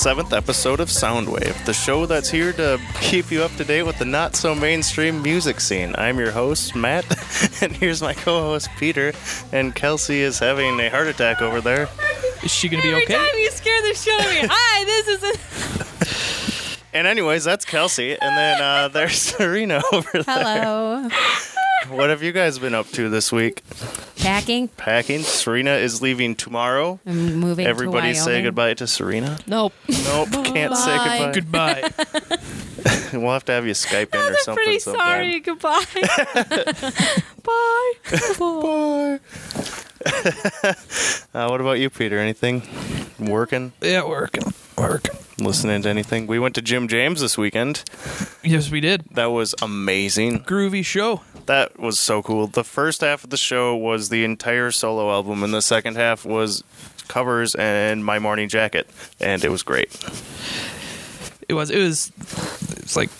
seventh episode of Soundwave, the show that's here to keep you up to date with the not so mainstream music scene. I'm your host, Matt, and here's my co host, Peter, and Kelsey is having a heart attack over there. Is she gonna be okay? Every okay? time you scare the shit out of me. Hi, this is a. And, anyways, that's Kelsey, and then uh, there's Serena over there. Hello. What have you guys been up to this week? Packing. Packing. Serena is leaving tomorrow. I'm moving Everybody to say Wyoming. goodbye to Serena. Nope. Nope, can't say Bye. goodbye. Goodbye. We'll have to have you Skype in or I'm something. pretty sometime. sorry. Goodbye. Bye. Bye. uh, what about you, Peter? Anything? Working? yeah, working, working. Listening to anything? We went to Jim James this weekend. Yes, we did. That was amazing. Groovy show. That was so cool. The first half of the show was the entire solo album, and the second half was covers and My Morning Jacket, and it was great. It was. It was. It's like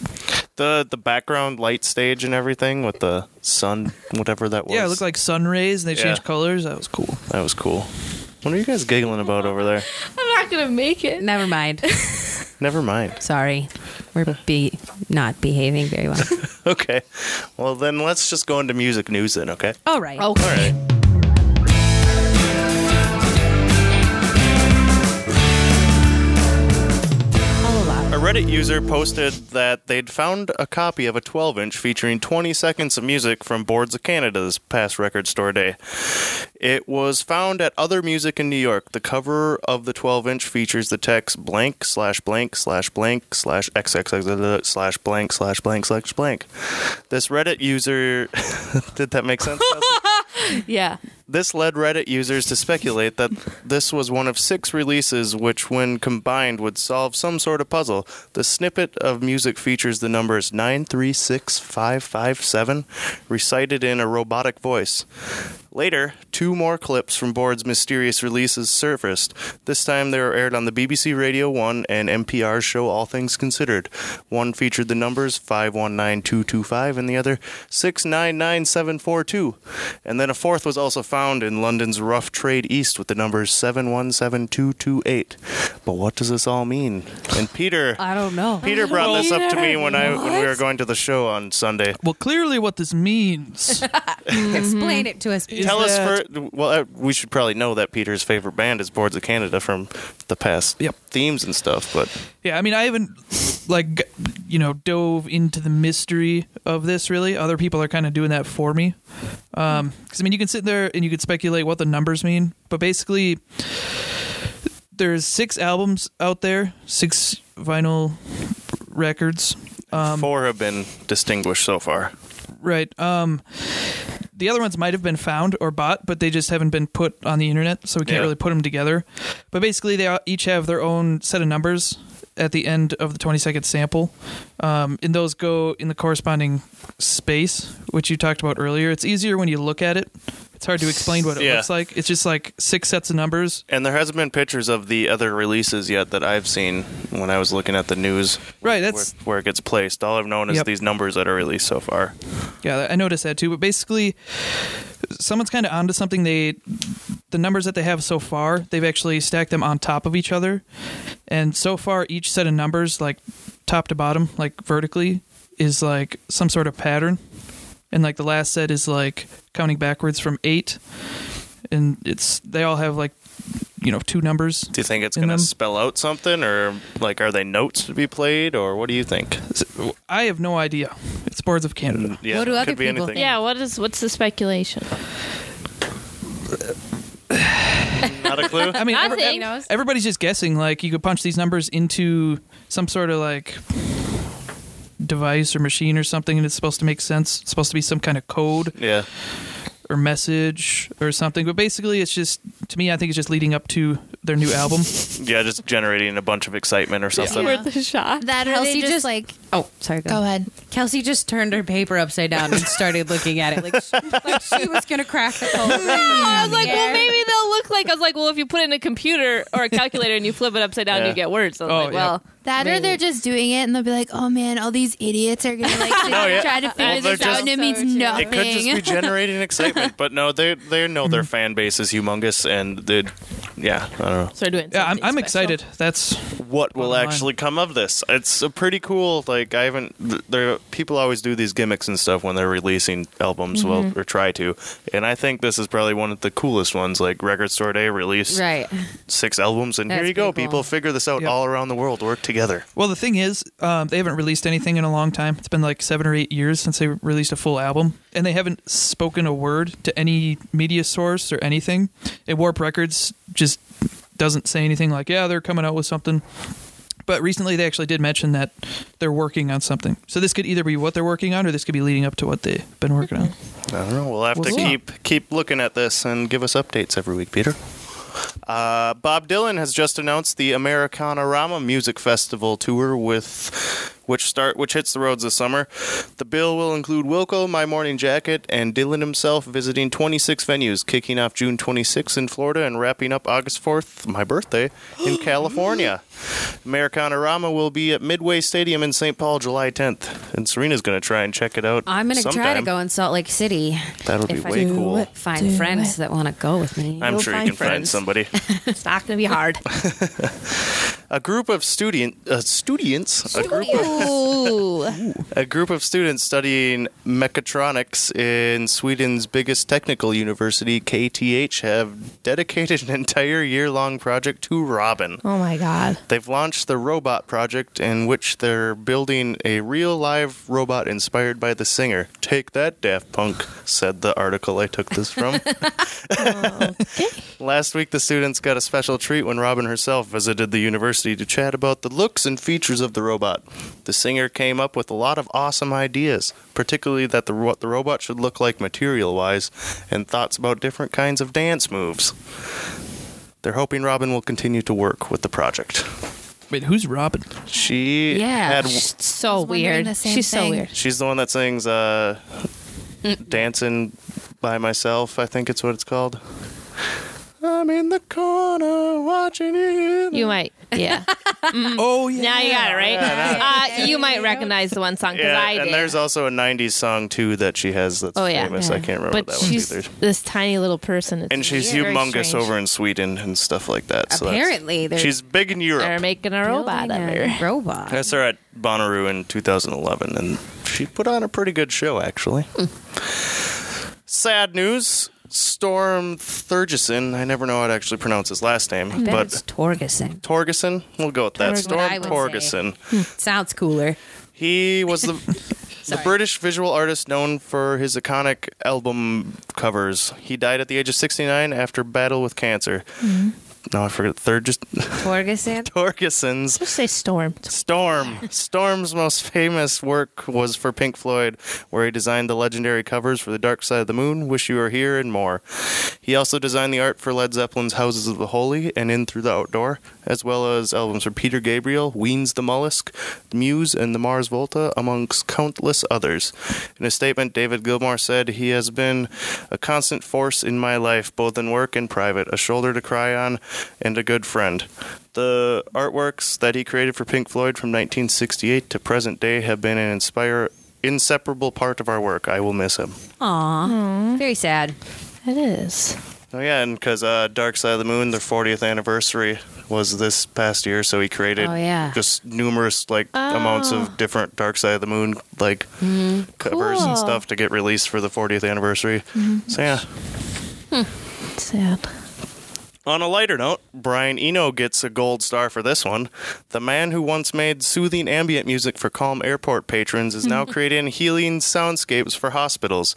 The the background light stage and everything with the sun, whatever that was. yeah, it looked like sun rays, and they changed colors. That was cool. that was cool. What are you guys giggling about over there? I'm not gonna make it. Never mind. Never mind. Sorry. We're be not behaving very well. Okay. Well, then let's just go into music news then, okay? All right. Oh. All right. Reddit user posted that they'd found a copy of a 12 inch featuring 20 seconds of music from Boards of Canada this past record store day. It was found at Other Music in New York. The cover of the 12 inch features the text blank slash blank slash blank slash xxx slash blank slash blank slash blank. This Reddit user. Did that make sense? Yeah. This led Reddit users to speculate that this was one of six releases which, when combined, would solve some sort of puzzle. The snippet of music features the numbers 936557 recited in a robotic voice. Later, two more clips from Board's mysterious releases surfaced. This time they were aired on the BBC Radio 1 and NPR's show All Things Considered. One featured the numbers 519225 and the other 699742. And then a fourth was also found in London's Rough Trade East with the numbers 717228. But what does this all mean? And Peter I don't know. Peter brought this up to me when I when we were going to the show on Sunday. Well, clearly, what this means. Explain it to us. Peter. Tell us that- for well, uh, we should probably know that Peter's favorite band is Boards of Canada from the past Yep. themes and stuff. But yeah, I mean, I haven't like you know dove into the mystery of this really. Other people are kind of doing that for me. Um, because I mean, you can sit there and you could speculate what the numbers mean, but basically, there's six albums out there, six vinyl records. Um, four have been distinguished so far. Right. Um, the other ones might have been found or bought, but they just haven't been put on the internet, so we can't Yeah. really put them together. But basically, they each have their own set of numbers at the end of the 20 second sample. Um, and those go in the corresponding space, which you talked about earlier. It's easier when you look at it. It's hard to explain what it Yeah. looks like. It's just like six sets of numbers. And there hasn't been pictures of the other releases yet that I've seen when I was looking at the news. Right, Where, that's where it gets placed. All I've known is Yep. these numbers that are released so far. Yeah, I noticed that too. But basically, someone's kind of onto something. They, the numbers that they have so far, they've actually stacked them on top of each other, and so far each set of numbers, like top to bottom, like vertically, is like some sort of pattern, and like the last set is like counting backwards from eight, and it's they all have like you know two numbers. Do you think it's going to spell out something, or like are they notes to be played, or what do you think? I have no idea. It's Boards of Canada. Mm, yeah, What do other people think? Yeah. What is? What's the speculation? Uh, Not a clue. I mean, every- Nothing. knows? everybody's just guessing. Like you could punch these numbers into some sort of like device or machine or something, and it's supposed to make sense. It's supposed to be some kind of code yeah. Or message or something. But basically, it's just to me, I think it's just leading up to their new album. Yeah, just generating a bunch of excitement or something. Worth a shot. That or Kelsey they just just- like. Oh, sorry. Go, Go ahead. Kelsey just turned her paper upside down and started looking at it like she, like she was gonna crack the code. I was like, well, maybe they'll look like. I was like, well, if you put it in a computer or a calculator and you flip it upside down, Yeah. you get words. So I was Oh, like, yeah. well, That or they're just doing it and they'll be like, oh man, all these idiots are gonna like oh, No, yeah. try to figure they're this out just- and it means So true. nothing. It could just be generating excitement, but no, they they know their fan base is humongous, and they yeah, I don't know So they're doing. Yeah, I'm, something I'm special. excited. That's what will Bottom line. actually come of this. It's a pretty cool. Like I haven't. th- There, people always do these gimmicks and stuff when they're releasing albums. Well, Mm-hmm. or try to, and I think this is probably one of the coolest ones. Like Record Store Day released Right. six albums, and here That's you go. pretty People figure this out Yep. all around the world. Work together. well. The thing is, um, they haven't released anything in a long time. It's been like seven or eight years since they released a full album, and they haven't spoken a word to any media source or anything. And Warp Records just doesn't say anything like, "Yeah, they're coming out with something." But recently, they actually did mention that they're working on something. So this could either be what they're working on, or this could be leading up to what they've been working on. I don't know. We'll have We'll to keep keep looking at this and give us updates every week, Peter. Uh, Bob Dylan has just announced the Americana Rama Music Festival tour with which start which hits the roads this summer. The bill will include Wilco, My Morning Jacket, and Dylan himself visiting 26 venues, kicking off June 26th in Florida and wrapping up August 4th, my birthday, in California. Americana will be at Midway Stadium in St. Paul July 10th, and Serena's going to try and check it out. I'm gonna try to go in Salt Lake City. That'll be if way can cool. Find Do friends it. that want to go with me. I'm You'll sure you find can find somebody. It's not going to be hard. A group of student uh, students, a group of, a group of students studying mechatronics in Sweden's biggest technical university, KTH, have dedicated an entire year-long project to Robyn. Oh my God. They've launched the Robot Project, in which they're building a real live robot inspired by the singer. Take that, Daft Punk, said the article I took this from. Last week, the students got a special treat when Robyn herself visited the university to chat about the looks and features of the robot. The singer came up with a lot of awesome ideas, particularly that the what the robot should look like material-wise, and thoughts about different kinds of dance moves. They're hoping Robyn will continue to work with the project. Wait, who's Robyn? She Yeah. had. It's so I was wondering weird. the same She's so weird. She's the one that sings uh, "Dancing by Myself." I think it's what it's called. I'm in the corner watching you. You might, yeah. Oh yeah. now you got it right. Uh, you might recognize the one song because Yeah, I and there's also a '90s song too that she has that's oh yeah, famous. I can't remember But what that one she's either. this tiny little person. It's And she's very humongous strange. over in Sweden and stuff like that. So Apparently, she's big in Europe. They're making a robot of building her. robot. I saw her at Bonnaroo in 2011, and she put on a pretty good show, actually. Sad news. Storm Thurgeson. I never know how to actually pronounce his last name, Bet but it's Torgerson. Torgeson. We'll go with that. Torgerson. Storm What I would Torgeson. Hmm, sounds cooler. He was the the Sorry. British visual artist known for his iconic album covers. He died at the age of 69 after battle with cancer. Mm-hmm. No, I forget. Third, just Torgerson. Torgeson's Just say storm. Storm. Storm's most famous work was for Pink Floyd, where he designed the legendary covers for The Dark Side of the Moon, Wish You Were Here, and more. He also designed the art for Led Zeppelin's Houses of the Holy and In Through the Outdoor, as well as albums for Peter Gabriel, Ween's The Mollusk, Muse, and the Mars Volta, amongst countless others. In a statement, David Gilmour said, He has been a constant force in my life, both in work and private, a shoulder to cry on, and a good friend. The artworks that he created for Pink Floyd from 1968 to present day have been an inspire inseparable part of our work. I will miss him. Aw. Hmm. Very sad. It is. Oh yeah, and because uh, Dark Side of the Moon, their 40th anniversary was this past year, so he created Oh, yeah. just numerous like amounts of oh. different Dark Side of the Moon like mm-hmm. covers and stuff to get released for the 40th anniversary. Mm-hmm. So yeah. Hmm. Sad. On a lighter note, Brian Eno gets a gold star for this one. The man who once made soothing ambient music for calm airport patrons is now creating healing soundscapes for hospitals.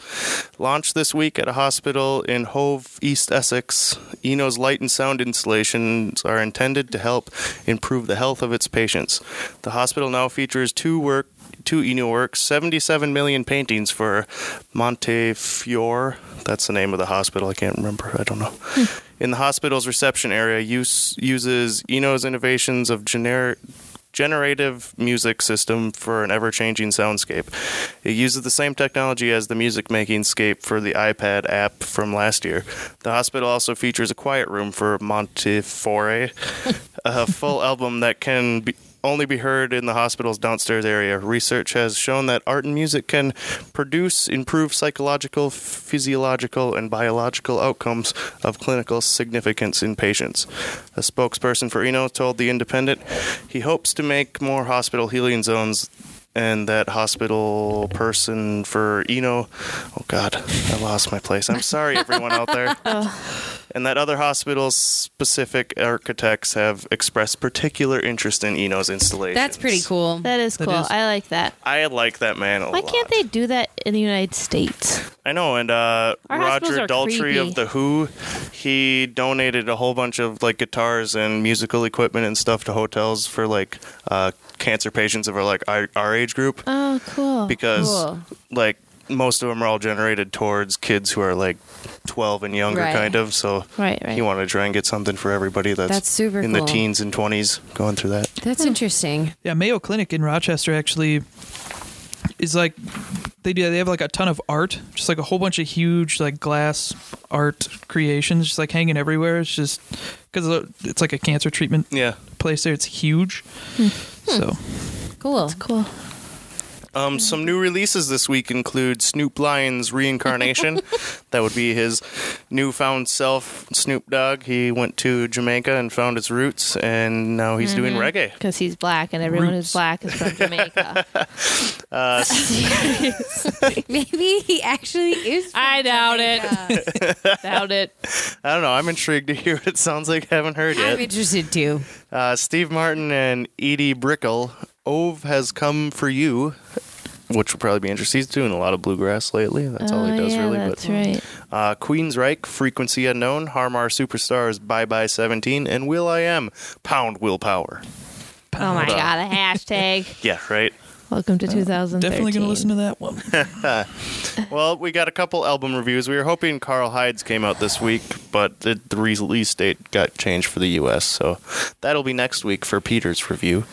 Launched this week at a hospital in Hove, East Essex, Eno's light and sound installations are intended to help improve the health of its patients. The hospital now features two work two Eno works, 77 million paintings for Montefiore. That's the name of the hospital. I can't remember. I don't know. Hmm. In the hospital's reception area, use, uses Eno's innovations of generic generative music system for an ever-changing soundscape. It uses the same technology as the music making scape for the iPad app from last year. The hospital also features a quiet room for Montefiore, a full album that can be, only be heard in the hospital's downstairs area. Research has shown that art and music can produce improved psychological, physiological, and biological outcomes of clinical significance in patients. A spokesperson for Eno told The Independent he hopes to make more hospital healing zones and that hospital person for Eno. Oh God, I lost my place. I'm sorry, everyone out there. Oh. And that other hospitals specific architects have expressed particular interest in Eno's installation. That's pretty cool. That is cool. is- I like that. I like that man a Why lot. can't they do that in the United States? I know, and uh, Our hospitals Roger are Daltrey creepy. of the Who, he donated a whole bunch of like guitars and musical equipment and stuff to hotels for like uh, cancer patients of our like our, our age group Oh, cool. because Cool. like most of them are all generated towards kids who are like 12 and younger, Right. kind of. So Right, right. he wanted to try and get something for everybody that's, That's super in the teens and 20s going through that. That's hmm. interesting. Yeah, Mayo Clinic in Rochester actually is like they do. They have like a ton of art, just like a whole bunch of huge like glass art creations, just like hanging everywhere. It's just because it's like a cancer treatment Yeah. place there. It's huge. Hmm. So Cool. cool. Um, some new releases this week include Snoop Lion's reincarnation. that would be his newfound self, Snoop Dogg. He went to Jamaica and found his roots, and now he's doing reggae. Because he's black and everyone Roots. who's black is from Jamaica. Uh, Maybe he actually is. from I doubt it. Doubt it. I don't know. I'm intrigued to hear what it sounds like. I haven't heard yet. I'm yet. interested too. Uh, Steve Martin and Edie Brickell. Ove has come for you. Which will probably be interesting. He's doing a lot of bluegrass lately. That's all he Oh, does, yeah, really. That's but right. Uh, Queensryche, Frequency Unknown, Harmar Superstars, Bye Bye 17, and Will I Am, Pound Willpower. Oh my Hold on. god, a hashtag. Yeah, right. Welcome to 2013. definitely gonna listen to that one. Well, we got a couple album reviews. We were hoping Karl Hyde's came out this week, but the, the release date got changed for the U.S., so that'll be next week for Peter's review.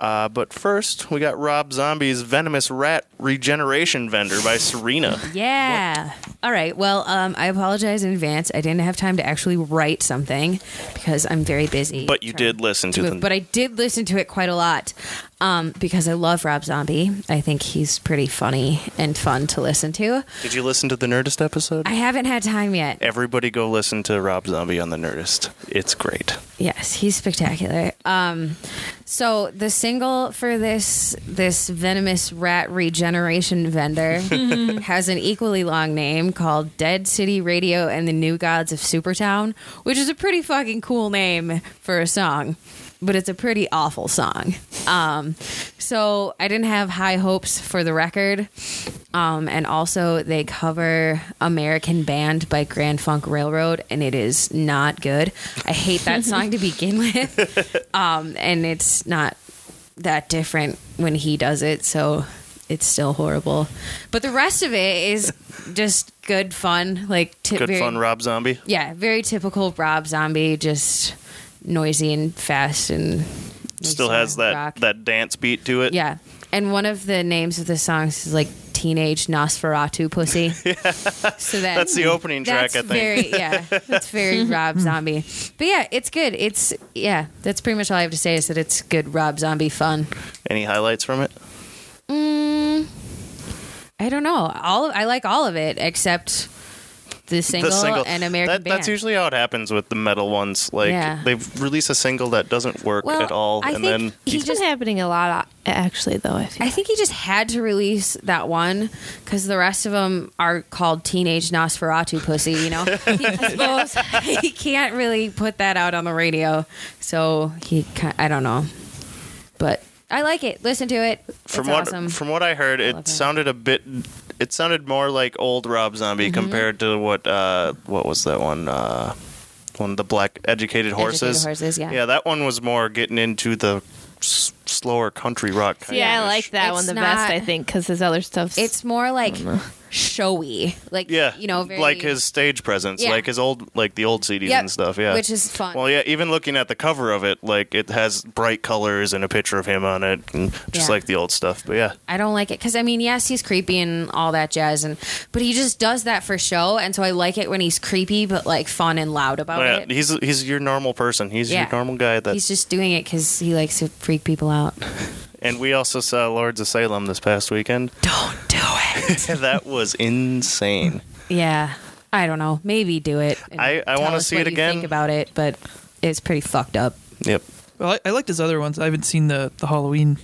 Uh, but first, we got Rob Zombie's Venomous Rat Regeneration Vendor by Serena. Yeah. All right. Well, um, I apologize in advance. I didn't have time to actually write something because I'm very busy. But you did listen to to them. it. But I did listen to it quite a lot um, because I love Rob Zombie. I think he's pretty funny and fun to listen to. Did you listen to the Nerdist episode? I haven't had time yet. Everybody go listen to Rob Zombie on the Nerdist. It's great. Yes, he's spectacular. Um, so the single for this this venomous rat regeneration vendor has an equally long name called Dead City Radio and the New Gods of Supertown, which is a pretty fucking cool name for a song. But it's a pretty awful song. Um, so I didn't have high hopes for the record. Um, and also, they cover American Band by Grand Funk Railroad, and it is not good. I hate that song to begin with. Um, and it's not that different when he does it, so it's still horrible. But the rest of it is just good fun. Like, ti- Good very- fun, Rob Zombie. Yeah, very typical Rob Zombie, just noisy and fast and. Still has that, rock. that dance beat to it. Yeah. And one of the names of the songs is like Teenage Nosferatu Pussy. So that, That's the opening track, I think. Very, yeah, that's very Rob Zombie. But yeah, it's good. It's, yeah, that's pretty much all I have to say is that it's good Rob Zombie fun. Any highlights from it? Mm, I don't know. All of, I like all of it except the single, and American That- Band. That's usually how it happens with the metal ones. Like Yeah. they've released a single that doesn't work Well, at all, I and think then he It's been happening a lot, actually, though. I feel. I think he just had to release that one because the rest of them are called Teenage Nosferatu Pussy. You know, I suppose he can't really put that out on the radio, so he. ki- I don't know, but I like it. Listen to it. from what awesome. from what I heard, love it it. sounded a bit. It sounded more like old Rob Zombie Mm-hmm. compared to what uh, what was that one? Uh, one of the black educated horses. Horses, yeah. Yeah, that one was more getting into the s- slower country rock. Kind yeah, I like that It's one the not- best. I think because his other stuff. It's more like showy, like Yeah, you know, very, like his stage presence, Yeah. like his old, like the old CDs Yep, and stuff. Yeah, which is fun. Well, yeah, even looking at the cover of it, like it has bright colors and a picture of him on it, and just Yeah. like the old stuff. But yeah, I don't like it because I mean, yes, he's creepy and all that jazz, and but he just does that for show, and so I like it when he's creepy but like fun and loud about oh, yeah, it. he's he's your normal person. He's your normal guy. That He's just doing it because he likes to freak people out. and we also saw Lords of Salem this past weekend. Don't do it. that was insane. yeah, I don't know. Maybe do it. and I- I tell wanna us see what it you again. Think about it, but it's pretty fucked up. Yep. Well, I, I liked his other ones. I haven't seen the the Halloween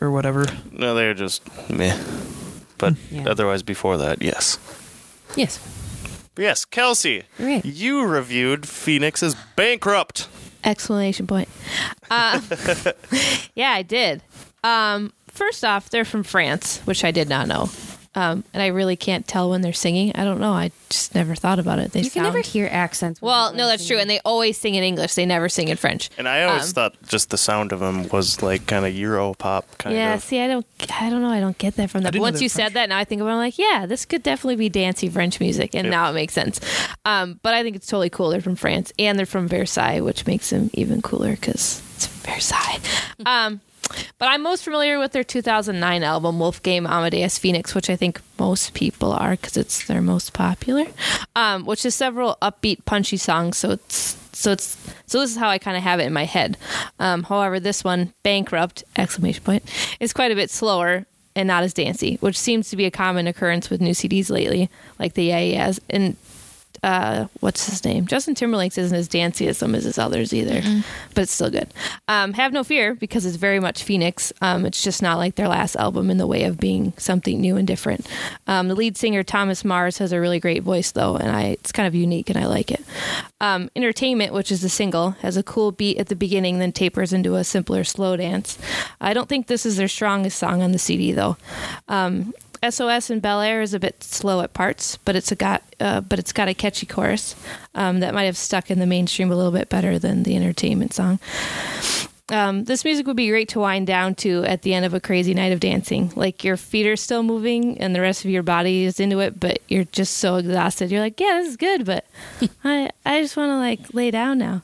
or whatever. No, they're just meh. But Yeah. otherwise, before that, yes. Yes. But yes, Kelsey, Right. you reviewed Phoenix's Bankrupt. Exclamation point. Uh, yeah, I did. Um, first off, they're from France, which I did not know. Um, and I really can't tell when they're singing. I don't know. I just never thought about it. They You can never hear accents. when Well, no, are that's true. And they always sing in English. They never sing in French. And I always Um, thought just the sound of them was like kind of Euro pop kind of. yeah, of. see, I don't, I don't know. I don't get that from I them. But once you French. said that, now I think about. it, I'm like, yeah, this could definitely be dancey French music, and Yep. now it makes sense. Um, but I think it's totally cool. They're from France and they're from Versailles, which makes them even cooler because it's Versailles. but I'm most familiar with their 2009 album, Wolfgang Amadeus Phoenix, which I think most people are because it's their most popular. Um, which is several upbeat, punchy songs. So it's so it's so this is how I kind of have it in my head. Um, however, this one, bankrupt exclamation point, is quite a bit slower and not as dancey, which seems to be a common occurrence with new CDs lately, like the Yeah Yeahs and uh, what's his name? Justin Timberlake's isn't as dancey as some of his others either, but it's still good. Um, have no fear because it's very much Phoenix. Um, it's just not like their last album in the way of being something new and different. Um, the lead singer Thomas Mars has a really great voice though, and I it's kind of unique and I like it. Um, Entertainment, which is the single, has a cool beat at the beginning, then tapers into a simpler slow dance. I don't think this is their strongest song on the CD though. Um, SOS in Bel Air is a bit slow at parts, but it's a got uh, but it's got a catchy chorus um, that might have stuck in the mainstream a little bit better than the entertainment song. Um, this music would be great to wind down to at the end of a crazy night of dancing. Like your feet are still moving and the rest of your body is into it, but you're just so exhausted. You're like, yeah, this is good, but I I just want to like lay down now.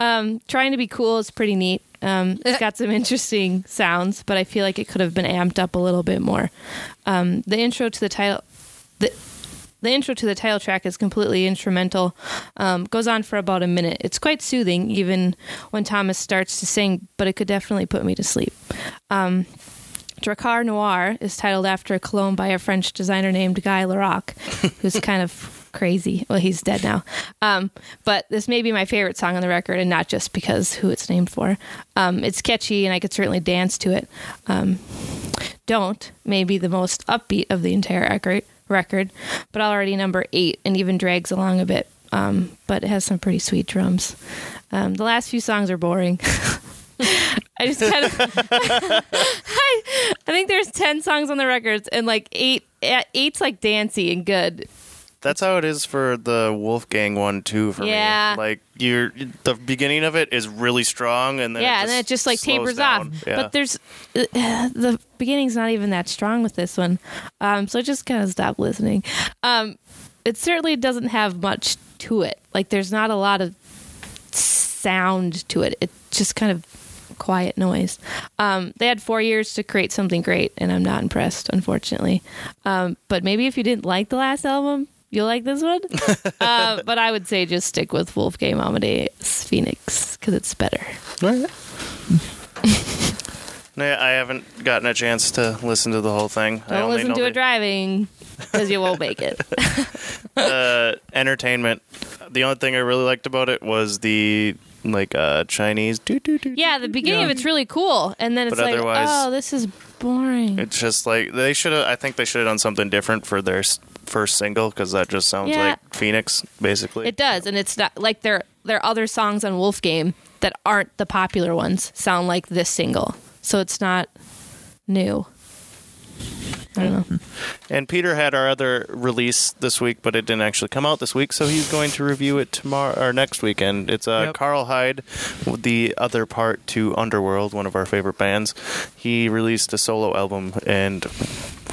Um, trying to be cool is pretty neat. Um, it's got some interesting sounds, but I feel like it could have been amped up a little bit more. Um, the intro to the title, the the intro to the title track is completely instrumental. Um, goes on for about a minute. It's quite soothing, even when Thomas starts to sing, but it could definitely put me to sleep. Um, Drakkar Noir is titled after a cologne by a French designer named Guy Laroche, who's kind of crazy. Well, he's dead now. Um, but this may be my favorite song on the record, and not just because who it's named for. Um, it's catchy, and I could certainly dance to it. Um, Don't may be the most upbeat of the entire record, record, but already number eight, and even drags along a bit. Um, but it has some pretty sweet drums. Um, the last few songs are boring. I just kind of, I, I think there's ten songs on the records, and like eight, eh, eight's like dancey and good. That's how it is for the Wolfgang one too. For Yeah. me, like you're the beginning of it is really strong, and then yeah, and then it just like tapers down. off. Yeah. But there's uh, the beginning's not even that strong with this one, um, so I just kind of stopped listening. Um, it certainly doesn't have much to it. Like there's not a lot of sound to it. It's just kind of quiet noise. Um, they had four years to create something great, and I'm not impressed, unfortunately. Um, but maybe if you didn't like the last album, you'll like this one. uh, but I would say just stick with Wolfgang Amadeus Phoenix because it's better. No, I haven't gotten a chance to listen to the whole thing. I Don't only listen know to the- it driving because you won't make it. uh, entertainment. The only thing I really liked about it was the like uh, Chinese. doo doo doo. Yeah, the beginning of it's really cool, and then it's But like, otherwise- oh, this is boring. It's just like they should have. I think they should have done something different for their s- first single because that just sounds Yeah. like Phoenix, basically. It does, and it's not like their their other songs on Wolfgang that aren't the popular ones sound like this single, so it's not new. I don't know. And Peter had our other release this week, but it didn't actually come out this week, so he's going to review it tomorrow or next weekend. It's uh, Yep. Karl Hyde, the other part to Underworld, one of our favorite bands. He released a solo album, and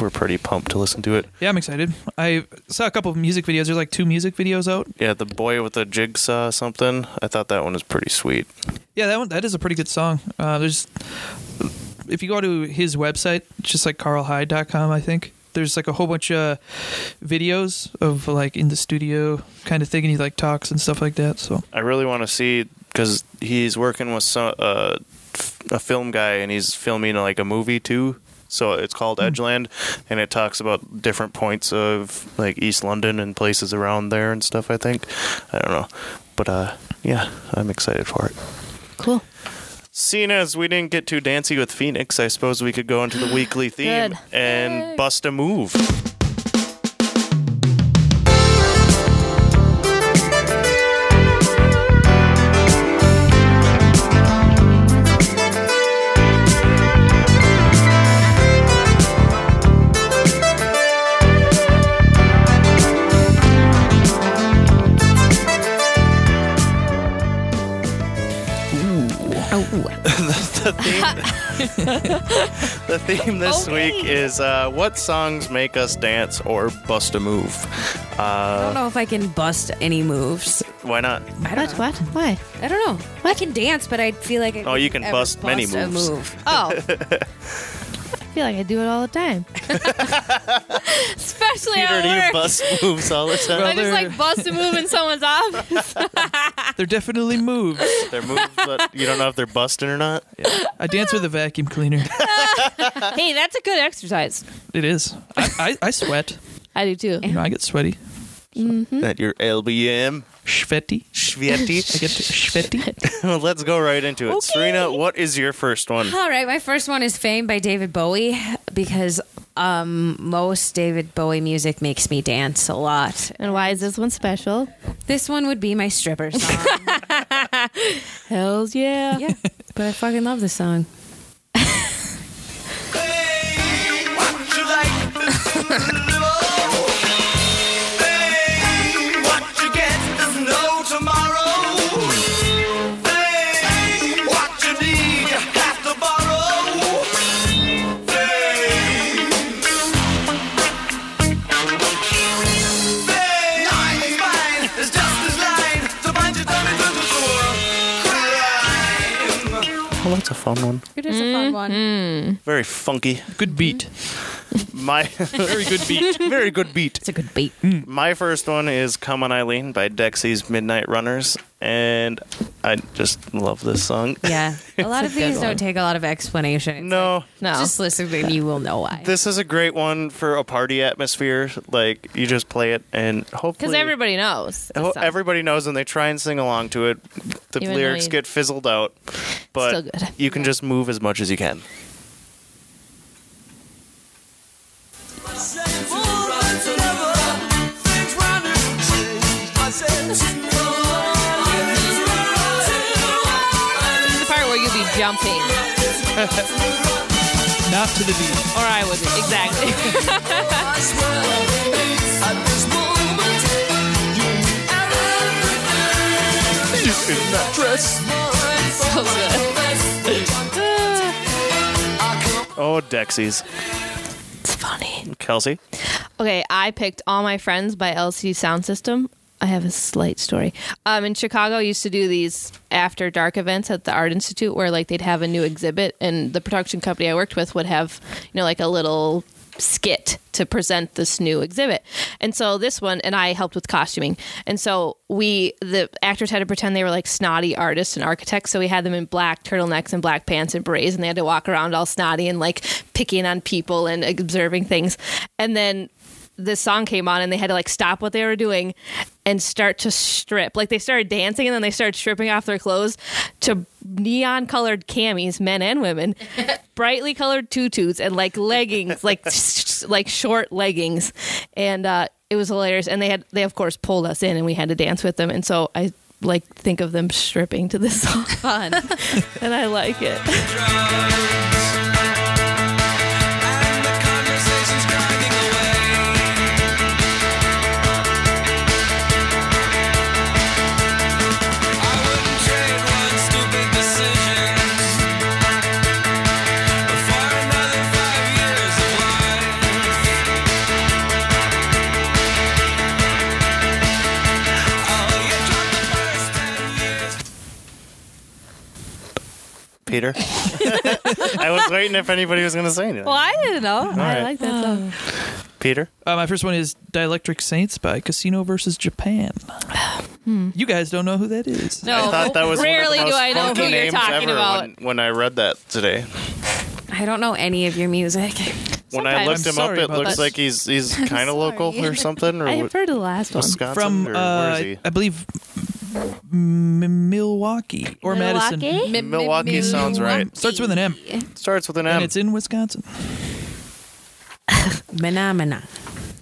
we're pretty pumped to listen to it. Yeah, I'm excited. I saw a couple of music videos. There's like two music videos out. Yeah, the boy with the jigsaw something. I thought that one was pretty sweet. Yeah, that one that is a pretty good song. Uh, there's if you go to his website, it's just like karlhyde.com, I think. There's like a whole bunch of videos of like in the studio kind of thing, and he like talks and stuff like that. So I really want to see because he's working with some, uh, f- a film guy and he's filming like a movie too. So it's called Edgeland, and it talks about different points of like East London and places around there and stuff. I think I don't know, but uh, yeah, I'm excited for it. Cool. Seeing as we didn't get too dancy with Phoenix, I suppose we could go into the weekly theme Good. and bust a move. the theme, the theme this Okay. week is uh, what songs make us dance or bust a move. I Uh, don't know if I can bust any moves. why not? I don't What? know. What? Why? I don't know. I can dance, but I feel like I Oh, you can ever bust many a moves. move. Oh. I feel like I do it all the time. Especially Peter, at do you work. bust moves all the time? I just like bust a move in someone's office. they're definitely moves. they're moves, but you don't know if they're busting or not. I dance with a vacuum cleaner. hey, that's a good exercise. It is. I, I, I sweat. I do too. You know, I get sweaty. Mm-hmm. That your LBM. Sweaty. Schvetty. I get sweaty. well, let's go right into it. Serena, what is your first one? All right, my first one is "Fame" by David Bowie because um, most David Bowie music makes me dance a lot. And why is this one special? This one would be my stripper song. Hells yeah. yeah, but I fucking love this song. Fun one. It is a fun mm-hmm. one. Mm. Very funky. Good beat. My Very good beat. very good beat. It's a good beat. Hmm. Mm. My first one is "Come On Eileen" by Dexy's Midnight Runners, and I just love this song. Yeah, a lot of a these don't take a lot of explanation. It's No, like, No. just listen and you will know why. this is a great one for a party atmosphere. Like you just play it, and hopefully Because everybody knows. this ho- song. everybody knows, and they try and sing along to it. The Even though lyrics you- get fizzled out, but Still good. you can just move as much as you can. This is the part where you'll be jumping. Not to the beat. Or I would. Exactly. so good. Oh, Dexys, It's funny. Kelsey. Okay, I picked All My Friends by LCD Soundsystem. I have a slight story. Um, in Chicago, I used to do these after dark events at the Art Institute where like they'd have a new exhibit, and the production company I worked with would have you know like a little skit to present this new exhibit. And so this one, and I helped with costuming. And so we, the actors had to pretend they were like snotty artists and architects. So we had them in black turtlenecks and black pants and berets, and they had to walk around all snotty and like picking on people and observing things. And then this song came on and they had to like stop what they were doing and start to strip. Like they started dancing and then they started stripping off their clothes to neon colored camis, men and women, brightly colored tutus and like leggings, like like short leggings. And uh it was hilarious and they had they of course pulled us in and we had to dance with them and so I like think of them stripping to this song Fun. and I like it. Peter. I was waiting if anybody was going to say anything. Well, I didn't know. I right. like that song. Peter? Uh, my first one is Dielectric Saints by Casino versus Japan. You guys don't know who that is. No, I thought that was rarely one of the do most I know funky who you're names talking ever about. When, when I read that today. I don't know any of your music. When I Sometimes. looked I'm him up, sorry it about looks that. like he's he's kind of local or something, or I've heard of the last one. Wisconsin, From or uh, where is he? I believe M- Milwaukee or Madison. Milwaukee? Milwaukee sounds right. Starts with an M, Starts with an and M. it's in Wisconsin. Phenomena.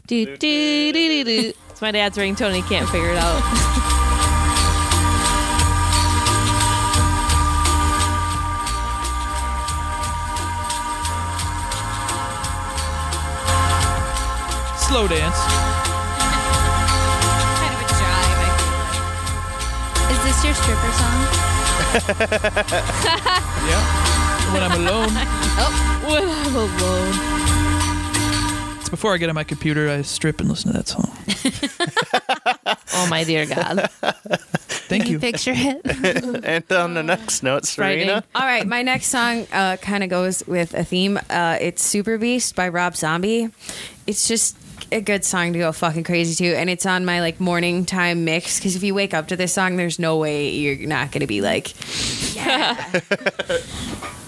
Do, do, do, do, do. It's my dad's ringtone. He can't figure it out. Slow dance. Stripper song? Yeah. when I'm alone. oh, when I'm alone. It's before I get on my computer, I strip and listen to that song. Oh, my dear God. Thank you. Picture it. and on the next note, Frightening. Serena. All right, my next song uh, kind of goes with a theme. Uh, it's Super Beast by Rob Zombie. It's just a good song to go fucking crazy to, and it's on my like morning time mix. Because if you wake up to this song, there's no way you're not gonna be like, in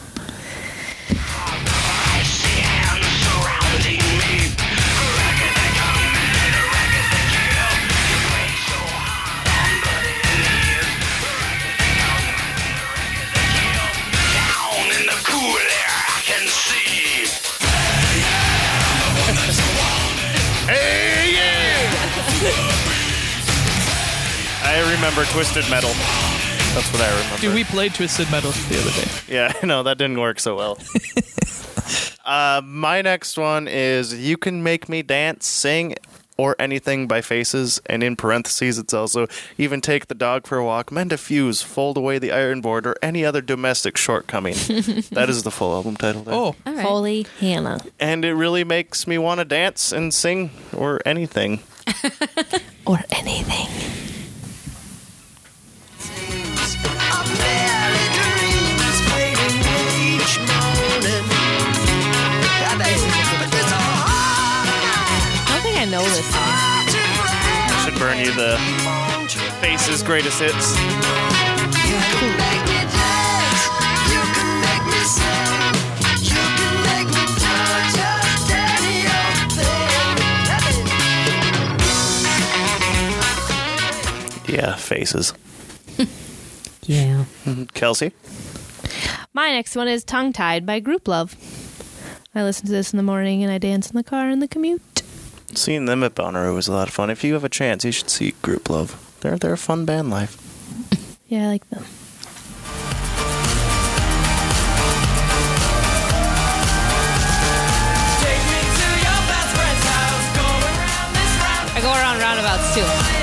remember Twisted Metal. That's what I remember. Dude, we played Twisted Metal the other day. Yeah, I know that didn't work so well. uh, my next one is "You Can Make Me Dance, Sing, or Anything" by Faces, and in parentheses, it's also "Even Take the Dog for a Walk, Mend a Fuse, Fold Away the Iron Board, or any other domestic shortcoming." that is the full album title. There. Oh, all right. Holy Hannah. and it really makes me want to dance and sing or anything. Or anything. You the Faces greatest hits. Yeah, Faces. Yeah. Kelsey. My next one is Tongue Tied by Grouplove. I listen to this in the morning and I dance in the car in the commute. Seeing them at Bonnaroo was a lot of fun. If you have a chance, you should see Grouplove. They're they're a fun band live. Yeah, I like them. I go around roundabouts too.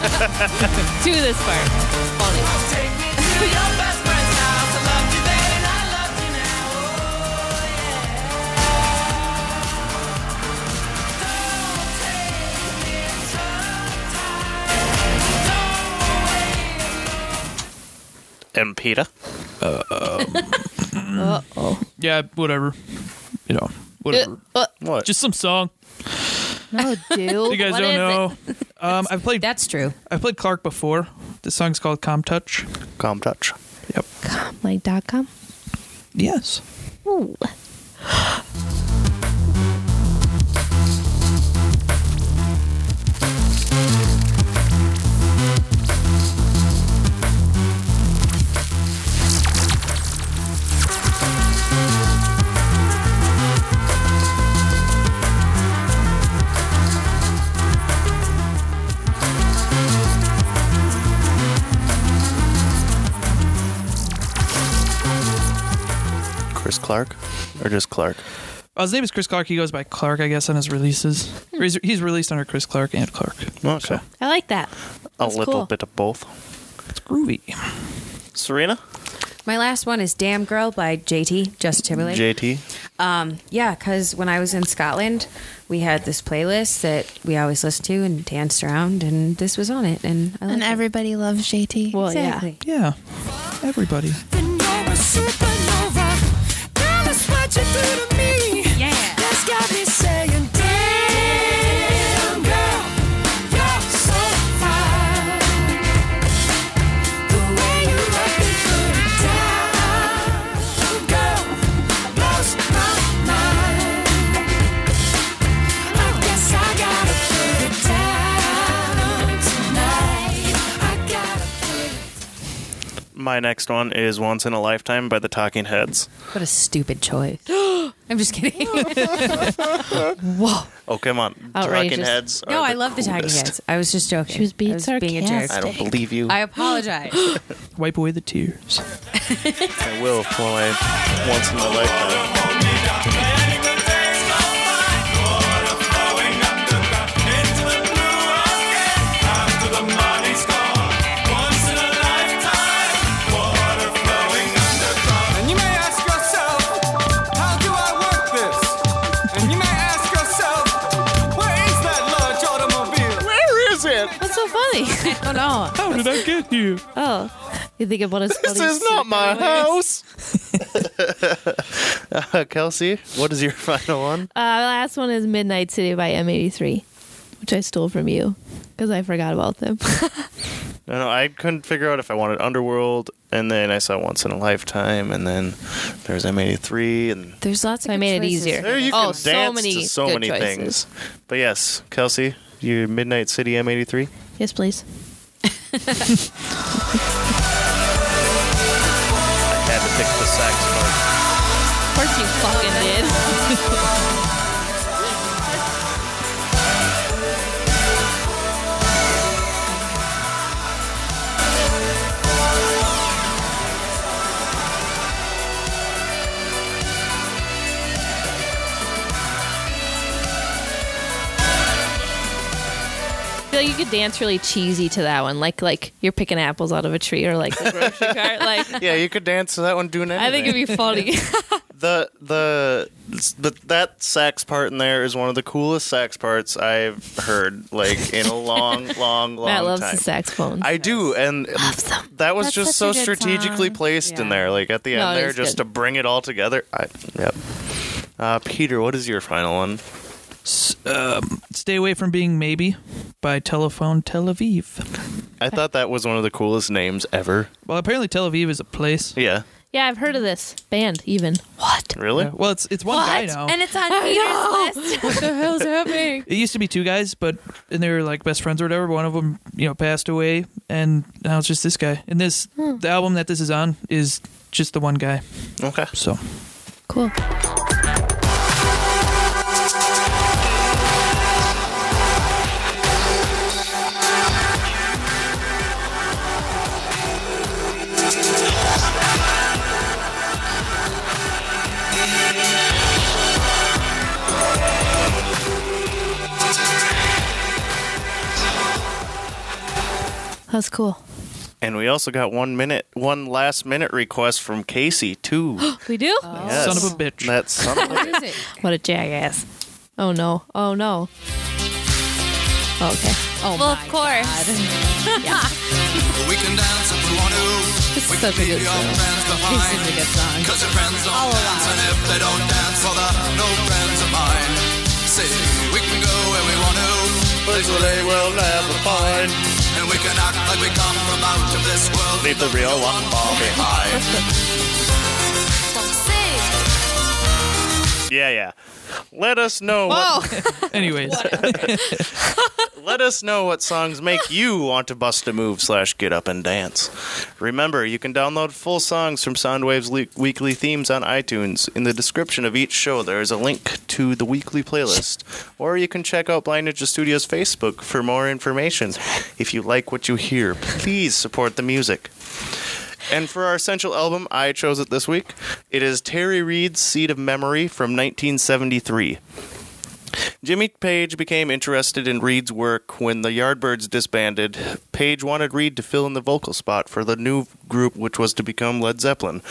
to this part. And Peter. Uh oh. yeah, whatever. You know, whatever. Uh, What? Just some song. no, dude. You guys What don't know. it? Um, I've played. That's true. I've played Clark before. This song's called "Com Touch." Com touch. Yep. Like dot com. Yes. Ooh. Clark, or just Clark? Uh, his name is Chris Clark. He goes by Clark, I guess, on his releases. He's, he's released under Chris Clark and Clark. Okay, I like that. a That's little cool. bit of both. It's groovy. Serena, My last one is "Damn Girl" by JT Justin Timberlake. JT. Yeah, because when I was in Scotland, we had this playlist that we always listened to and danced around, and this was on it, and I And liked it. everybody loves JT. Well, exactly. Yeah. Everybody. Then you're a sick My next one is Once in a Lifetime by the Talking Heads. What a stupid choice. I'm just kidding. Whoa. Oh, come on. Talking Outrageous. Heads. Are no, I the love the Talking coolest. Heads. I was just joking. She was being I being a jerk. I don't believe you. I apologize. Wipe away the tears. I will for my once in a lifetime. Funny? oh. How did I get here? Oh, you think of what is This is not my house. uh, Kelsey, what is your final one? Uh, the last one is Midnight City by M83, which I stole from you because I forgot about them. No, no, I couldn't figure out if I wanted Underworld, and then I saw Once in a Lifetime, and then there's M83, and There's lots of I good made it choices. easier. there you Oh, can so dance many to so good many choices. things. But yes, Kelsey, your Midnight City M83. yes, please. I had to pick the sax part. Of course you fucking did. like you could dance really cheesy to that one, like like you're picking apples out of a tree or like the grocery cart. Like Yeah, you could dance to that one doing anything. I think it'd be funny. the the but that sax part in there is one of the coolest sax parts I've heard like in a long, long, long Matt loves time. the saxophones. I do, and that was That's just so strategically song. placed in there. Like at the end it there, just good. to bring it all together. I, yep. Uh, Peter, what is your final one? Um, Stay away from being maybe by Telephone Tel Aviv. I thought that was one of the coolest names ever. Well, apparently Tel Aviv is a place. Yeah, yeah, I've heard of this band. Even what? really? Yeah, well, it's it's one guy now. And it's on Peter's list. What the hell's happening? It used to be two guys, but and they were like best friends or whatever. One of them, you know, passed away, and now it's just this guy. And this, hmm. the album that this is on, is just the one guy. Okay. So Cool. That's cool. And we also got one minute, one last minute request from Casey too. We do? Yes. son of a bitch. That son of a What is it? What a jackass. Oh no. Oh no. Okay. Oh Well, my of course. We can dance if we want to. This is such a good song. This is a good song. Cause your friends don't I'll dance, allow and if they don't dance, well, they're no friends of mine. See, we can go where we want to, place where they will never find. We can act like we come from out of this world. Leave the real one far behind. Yeah, yeah. Let us know. Whoa. What, anyways, let us know what songs make you want to bust a move slash get up and dance. Remember, you can download full songs from Soundwave's le- weekly themes on iTunes. In the description of each show, there is a link to the weekly playlist, or you can check out Blind Ninja Studios Facebook for more information. If you like what you hear, please support the music. And for our essential album, I chose it this week. It is Terry Reid's Seed of Memory from 1973. Jimmy Page became interested in Reid's work when the Yardbirds disbanded. Page wanted Reid to fill in the vocal spot for the new group, which was to become Led Zeppelin.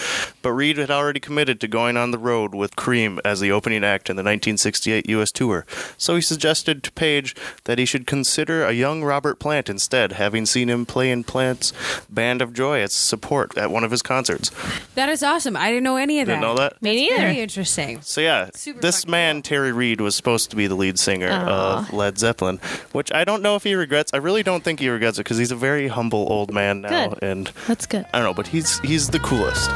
But Reid had already committed to going on the road with Cream as the opening act in the 1968 U.S. tour. So he suggested to Page that he should consider a young Robert Plant instead, having seen him play in Plant's Band of Joy as support at one of his concerts. That is awesome. I didn't know any of Didn't that. know that? Me neither. Very interesting. So yeah, Super this man cool. Terry Reid, was supposed to be the lead singer of Led Zeppelin, which I don't know if he regrets. I really don't think he regrets it because he's a very humble old man now, Good. and That's good. I don't know, but he's he's the coolest.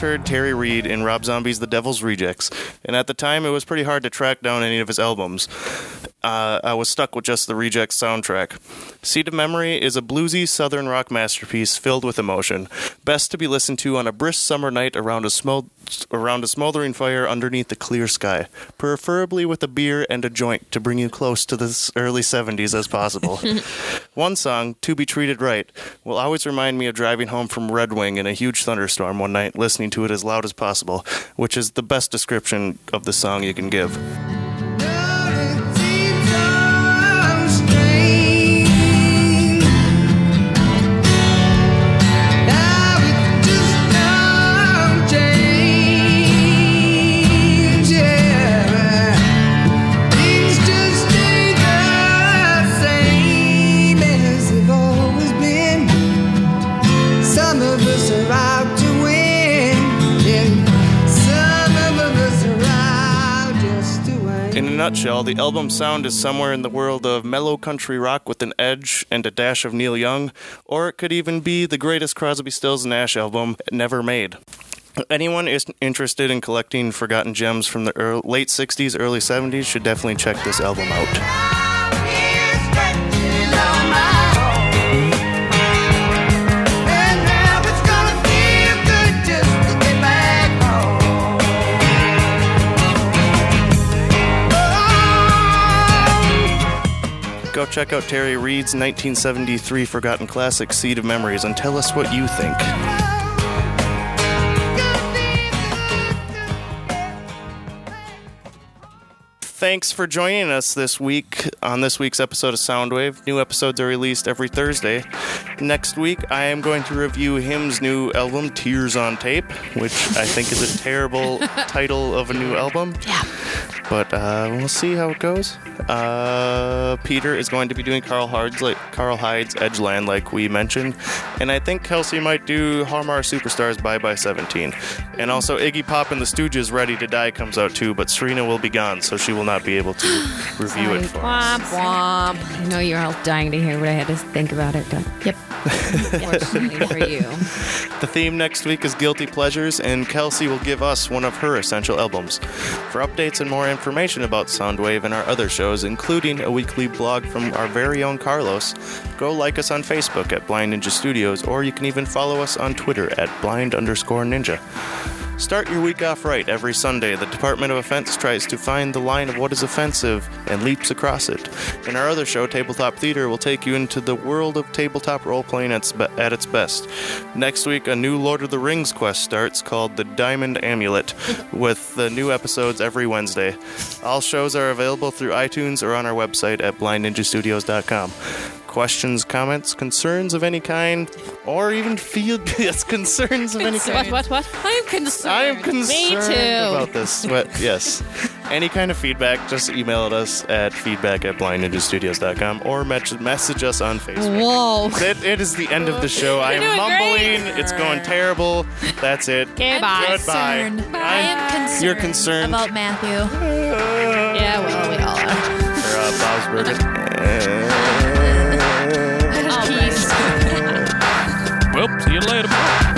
Heard Terry Reid in Rob Zombie's The Devil's Rejects, and at the time it was pretty hard to track down any of his albums. Uh, I was stuck with just the Rejects soundtrack. Seed of Memory is a bluesy southern rock masterpiece filled with emotion, best to be listened to on a brisk summer night around a, around a smoldering fire underneath the clear sky, preferably with a beer and a joint to bring you close to the early 70s as possible. One song, To Be Treated Right, will always remind me of driving home from Red Wing in a huge thunderstorm one night, listening to it as loud as possible, which is the best description of the song you can give. Nutshell, the album's sound is somewhere in the world of mellow country rock with an edge and a dash of Neil Young, or it could even be the greatest Crosby, Stills, Nash album never made. Anyone is interested in collecting forgotten gems from the early, late 60s, early 70s should definitely check this album out. Check out Terry Reid's 1973 forgotten classic Seed of Memories and tell us what you think. Thanks for joining us this week on this week's episode of Soundwave. New episodes are released every Thursday. Next week, I am going to review HIM's new album, Tears on Tape, which I think is a terrible title of a new album. Yeah. But uh, we'll see how it goes. Uh, Peter is going to be doing Karl Hyde's like Karl Hyde's Edgeland, like we mentioned, and I think Kelsey might do Har Mar Superstar's Bye Bye 17, and also Iggy Pop and the Stooges Ready to Die comes out too, but Serena will be gone, so she will not be able to review it for us. Womp womp. I know you're all dying to hear what I had to think about it, but Yep. fortunately for you. The theme next week is Guilty Pleasures, and Kelsey will give us one of her essential albums. For updates and more information about Soundwave and our other shows, including a weekly blog from our very own Carlos, go like us on Facebook at Blind Ninja Studios, or you can even follow us on Twitter at blind underscore ninja. Start your week off right every Sunday. The Department of Offense tries to find the line of what is offensive and leaps across it. In our other show, Tabletop Theater, will take you into the world of tabletop role playing at, at its best. Next week, a new Lord of the Rings quest starts called The Diamond Amulet, with the new episodes every Wednesday. All shows are available through iTunes or on our website at blindninjastudios.com. Questions, comments, concerns of any kind, or even field yes, concerns of any kind. What, what, what? I'm concerned. I am concerned Me too. about this. But yes, any kind of feedback, just email at us at feedback at blindninjastudios.com or message, message us on Facebook. Whoa. It, it is the end of the show. I am doing mumbling. It's going terrible. That's it. Okay, bye. Goodbye. Concerned. I I'm- concerned. You're concerned. about Matthew. Yeah, well, we all are. Or, uh, Bob's Burger. Well, see you later.